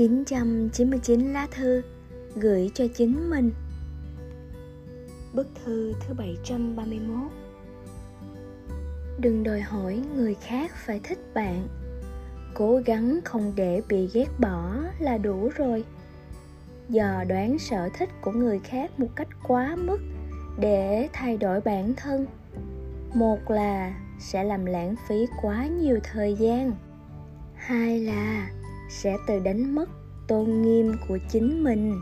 999 lá thư gửi cho chính mình. Bức thư thứ 731 Đừng đòi hỏi người khác phải thích bạn. Cố gắng không để bị ghét bỏ là đủ rồi. Dò đoán sở thích của người khác một cách quá mức Để thay đổi bản thân. Một là sẽ làm lãng phí quá nhiều thời gian. Hai là sẽ tự đánh mất tôn nghiêm của chính mình.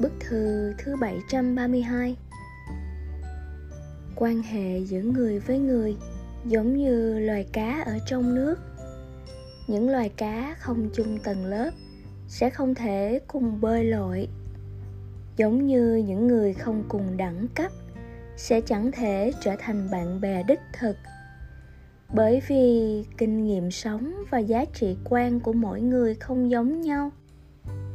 Bức thư thứ 732 Quan hệ giữa người với người giống như loài cá ở trong nước. Những loài cá không chung tầng lớp sẽ không thể cùng bơi lội. Giống như những người không cùng đẳng cấp sẽ chẳng thể trở thành bạn bè đích thực bởi vì kinh nghiệm sống và giá trị quan của mỗi người không giống nhau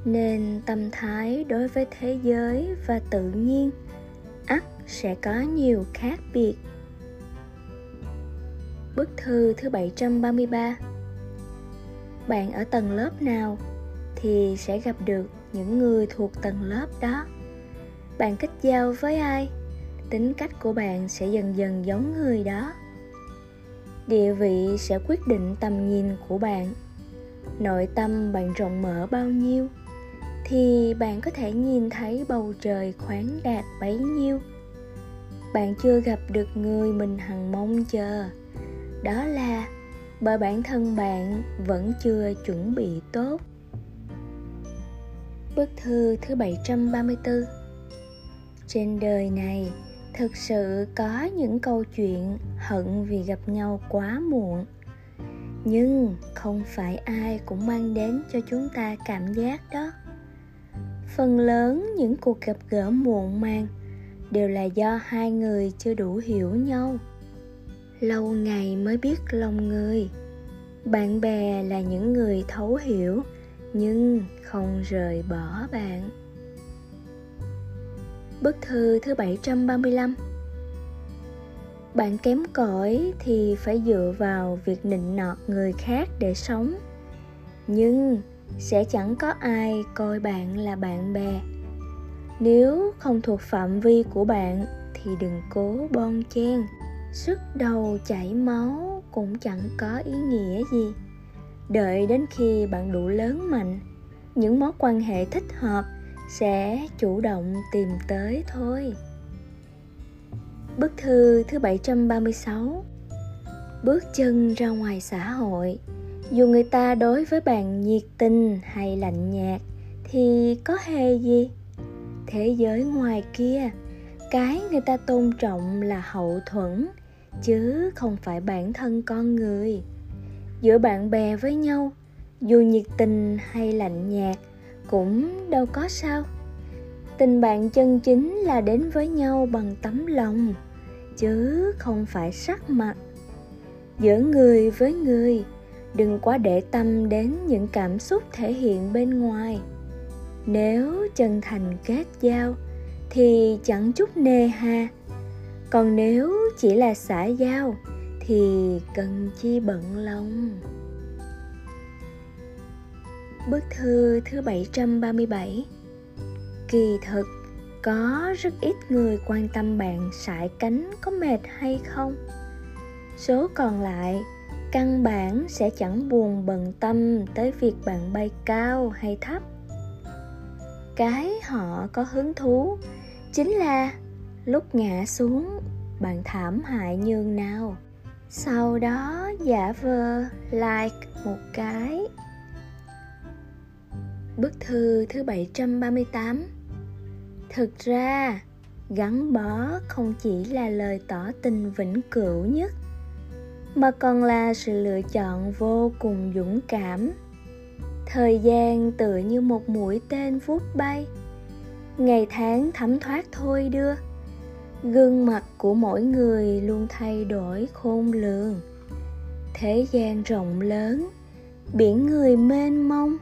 nên tâm thái đối với thế giới và tự nhiên ắt sẽ có nhiều khác biệt. Bức thư thứ 733 Bạn ở tầng lớp nào thì sẽ gặp được những người thuộc tầng lớp đó. Bạn kết giao với ai, tính cách của bạn sẽ dần dần giống người đó địa vị sẽ quyết định tầm nhìn của bạn. Nội tâm bạn rộng mở bao nhiêu, thì bạn có thể nhìn thấy bầu trời khoáng đạt bấy nhiêu. Bạn chưa gặp được người mình hằng mong chờ. Đó là bởi bản thân bạn vẫn chưa chuẩn bị tốt. Bức thư thứ 734 Trên đời này thực sự có những câu chuyện hận vì gặp nhau quá muộn. Nhưng không phải ai cũng mang đến cho chúng ta cảm giác đó. Phần lớn những cuộc gặp gỡ muộn màng đều là do hai người chưa đủ hiểu nhau. Lâu ngày mới biết lòng người. Bạn bè là những người thấu hiểu, nhưng không rời bỏ bạn. Bức thư thứ 735 Bạn kém cỏi thì phải dựa vào việc nịnh nọt người khác để sống. Nhưng sẽ chẳng có ai coi bạn là bạn bè. Nếu không thuộc phạm vi của bạn thì đừng cố bon chen. Sức đầu chảy máu cũng chẳng có ý nghĩa gì. Đợi đến khi bạn đủ lớn mạnh, Những mối quan hệ thích hợp sẽ chủ động tìm tới thôi. Bức thư thứ 736 Bước chân ra ngoài xã hội. Dù người ta đối với bạn nhiệt tình hay lạnh nhạt, Thì có hề gì? Thế giới ngoài kia, Cái người ta tôn trọng là hậu thuẫn, Chứ không phải bản thân con người. Giữa bạn bè với nhau, Dù nhiệt tình hay lạnh nhạt cũng đâu có sao. Tình bạn chân chính là đến với nhau bằng tấm lòng, chứ không phải sắc mặt. Giữa người với người, đừng quá để tâm đến những cảm xúc thể hiện bên ngoài. Nếu chân thành kết giao, thì chẳng chút nề hà. Còn nếu chỉ là xã giao, thì cần chi bận lòng. Bức thư thứ 737 Kỳ thực, có rất ít người quan tâm bạn sải cánh có mệt hay không. Số còn lại, căn bản sẽ chẳng buồn bận tâm tới việc bạn bay cao hay thấp. Cái họ có hứng thú chính là lúc ngã xuống bạn thảm hại nhường nào sau đó giả vờ like một cái Bức thư thứ 738 Thực ra, gắn bó không chỉ là lời tỏ tình vĩnh cửu nhất mà còn là sự lựa chọn vô cùng dũng cảm. Thời gian tựa như một mũi tên vút bay. Ngày tháng thấm thoát thôi đưa. Gương mặt của mỗi người luôn thay đổi khôn lường. Thế gian rộng lớn biển người mênh mông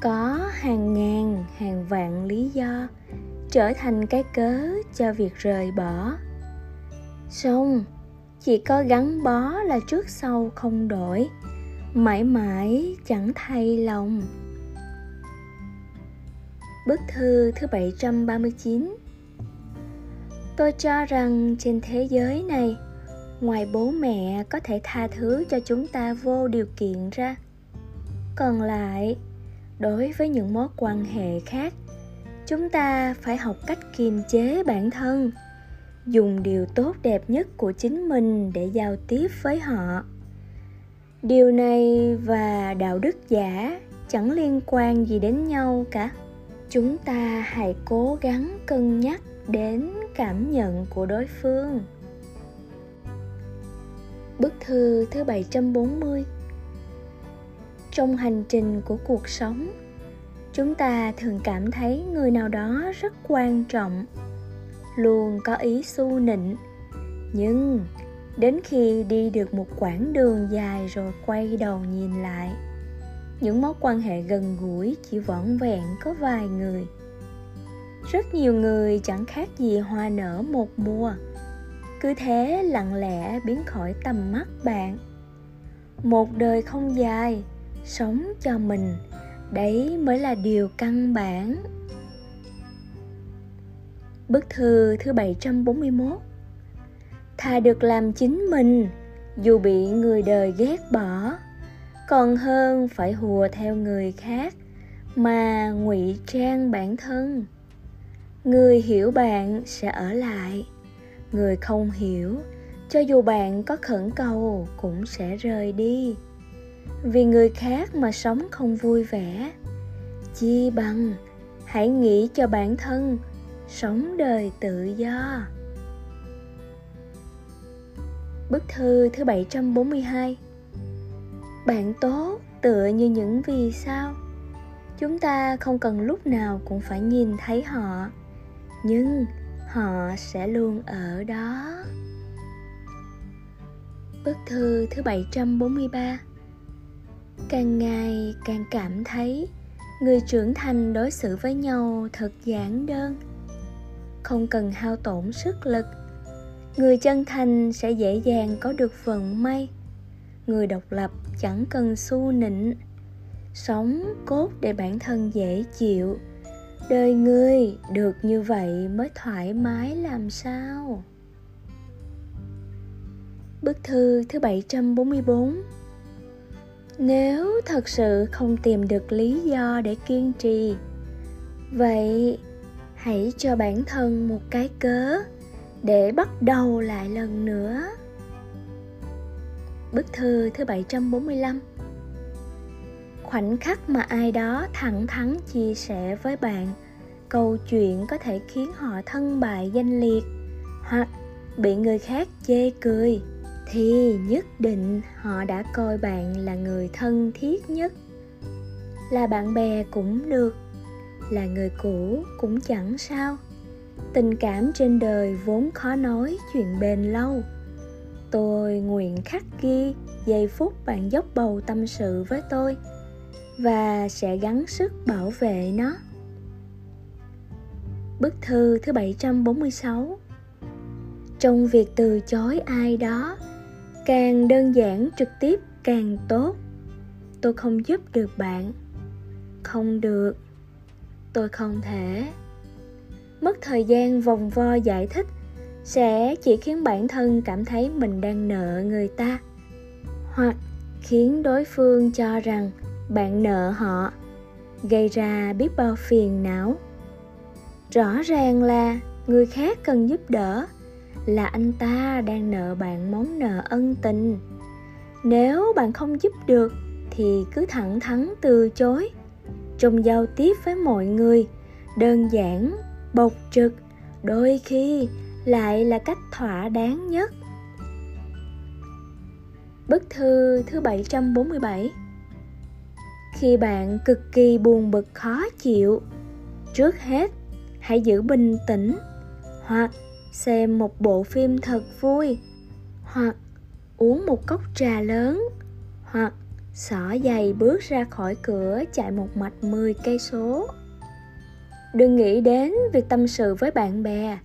có hàng ngàn hàng vạn lý do trở thành cái cớ cho việc rời bỏ Song chỉ có gắn bó là trước sau không đổi mãi mãi chẳng thay lòng. Bức thư thứ 739 Tôi cho rằng trên thế giới này, ngoài bố mẹ có thể tha thứ cho chúng ta vô điều kiện ra, còn lại, đối với những mối quan hệ khác, chúng ta phải học cách kiềm chế bản thân, dùng điều tốt đẹp nhất của chính mình để giao tiếp với họ. Điều này và đạo đức giả chẳng liên quan gì đến nhau cả. Chúng ta hãy cố gắng cân nhắc đến cảm nhận của đối phương. Bức thư thứ 740 trong hành trình của cuộc sống, chúng ta thường cảm thấy người nào đó rất quan trọng, luôn có ý xu nịnh, nhưng đến khi đi được một quãng đường dài rồi quay đầu nhìn lại những mối quan hệ gần gũi chỉ vỏn vẹn có vài người. Rất nhiều người chẳng khác gì hoa nở một mùa cứ thế lặng lẽ biến khỏi tầm mắt bạn. Một đời không dài sống cho mình. Đấy mới là điều căn bản. Bức thư thứ 741 thà được làm chính mình, dù bị người đời ghét bỏ, còn hơn phải hùa theo người khác mà ngụy trang bản thân. Người hiểu bạn sẽ ở lại, người không hiểu, cho dù bạn có khẩn cầu cũng sẽ rời đi vì người khác mà sống không vui vẻ. Chi bằng, hãy nghĩ cho bản thân, sống đời tự do. Bức thư thứ 742 Bạn tốt tựa như những vì sao. Chúng ta không cần lúc nào cũng phải nhìn thấy họ, Nhưng họ sẽ luôn ở đó. Bức thư thứ 743 Càng ngày càng cảm thấy Người trưởng thành đối xử với nhau thật giản đơn. Không cần hao tổn sức lực, người chân thành sẽ dễ dàng có được vận may. Người độc lập chẳng cần xu nịnh, sống cốt để bản thân dễ chịu. Đời người được như vậy mới thoải mái làm sao? Bức thư thứ 744 nếu thật sự không tìm được lý do để kiên trì, Vậy hãy cho bản thân một cái cớ để bắt đầu lại lần nữa. Bức thư thứ 745 Khoảnh khắc mà ai đó thẳng thắn chia sẻ với bạn câu chuyện có thể khiến họ thân bại danh liệt hoặc bị người khác chê cười thì nhất định họ đã coi bạn là người thân thiết nhất. Là bạn bè cũng được, là người cũ cũng chẳng sao. Tình cảm trên đời vốn khó nói chuyện bền lâu. Tôi nguyện khắc ghi giây phút bạn dốc bầu tâm sự với tôi và sẽ gắng sức bảo vệ nó. Bức thư thứ 746 Trong việc từ chối ai đó Càng đơn giản trực tiếp, càng tốt. Tôi không giúp được bạn. Không được. Tôi không thể. Mất thời gian vòng vo giải thích sẽ chỉ khiến bản thân cảm thấy mình đang nợ người ta, hoặc khiến đối phương cho rằng bạn nợ họ, gây ra biết bao phiền não. Rõ ràng là người khác cần giúp đỡ là anh ta đang nợ bạn món nợ ân tình. Nếu bạn không giúp được thì cứ thẳng thắn từ chối. Trong giao tiếp với mọi người đơn giản bộc trực đôi khi lại là cách thỏa đáng nhất. Bức thư thứ 747 Khi bạn cực kỳ buồn bực khó chịu, trước hết hãy giữ bình tĩnh hoặc xem một bộ phim thật vui, hoặc uống một cốc trà lớn, hoặc xỏ giày bước ra khỏi cửa chạy một mạch 10 cây số. Đừng nghĩ đến việc tâm sự với bạn bè.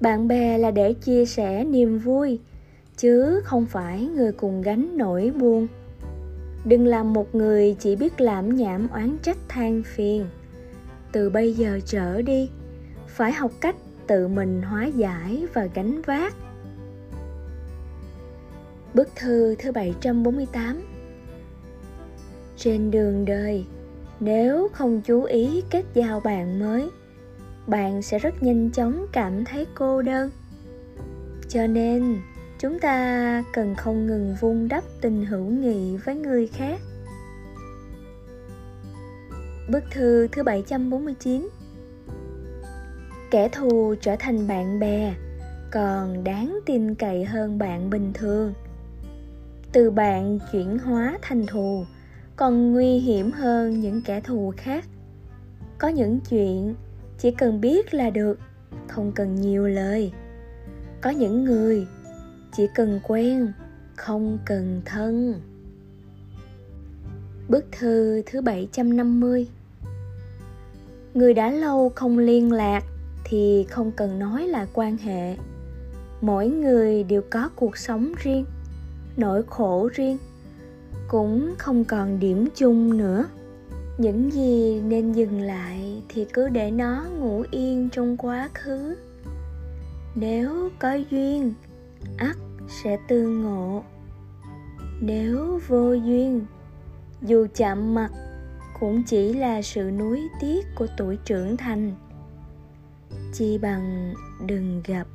Bạn bè là để chia sẻ niềm vui, chứ không phải người cùng gánh nỗi buồn. Đừng làm một người chỉ biết lãm nhảm oán trách than phiền. Từ bây giờ trở đi, phải học cách tự mình hóa giải và gánh vác Bức thư thứ 748 Trên đường đời, nếu không chú ý kết giao bạn mới, bạn sẽ rất nhanh chóng cảm thấy cô đơn. Cho nên, chúng ta cần không ngừng vun đắp tình hữu nghị với người khác. Bức thư thứ 749 Kẻ thù trở thành bạn bè, còn đáng tin cậy hơn bạn bình thường. Từ bạn chuyển hóa thành thù còn nguy hiểm hơn những kẻ thù khác. Có những chuyện chỉ cần biết là được không cần nhiều lời. Có những người chỉ cần quen không cần thân. Bức thư thứ 750 Người đã lâu không liên lạc thì không cần nói là quan hệ. Mỗi người đều có cuộc sống riêng, nỗi khổ riêng, cũng không còn điểm chung nữa. Những gì nên dừng lại thì cứ để nó ngủ yên trong quá khứ. Nếu có duyên, ắt sẽ tương ngộ. Nếu vô duyên, dù chạm mặt, cũng chỉ là sự nuối tiếc của tuổi trưởng thành chi bằng đừng gặp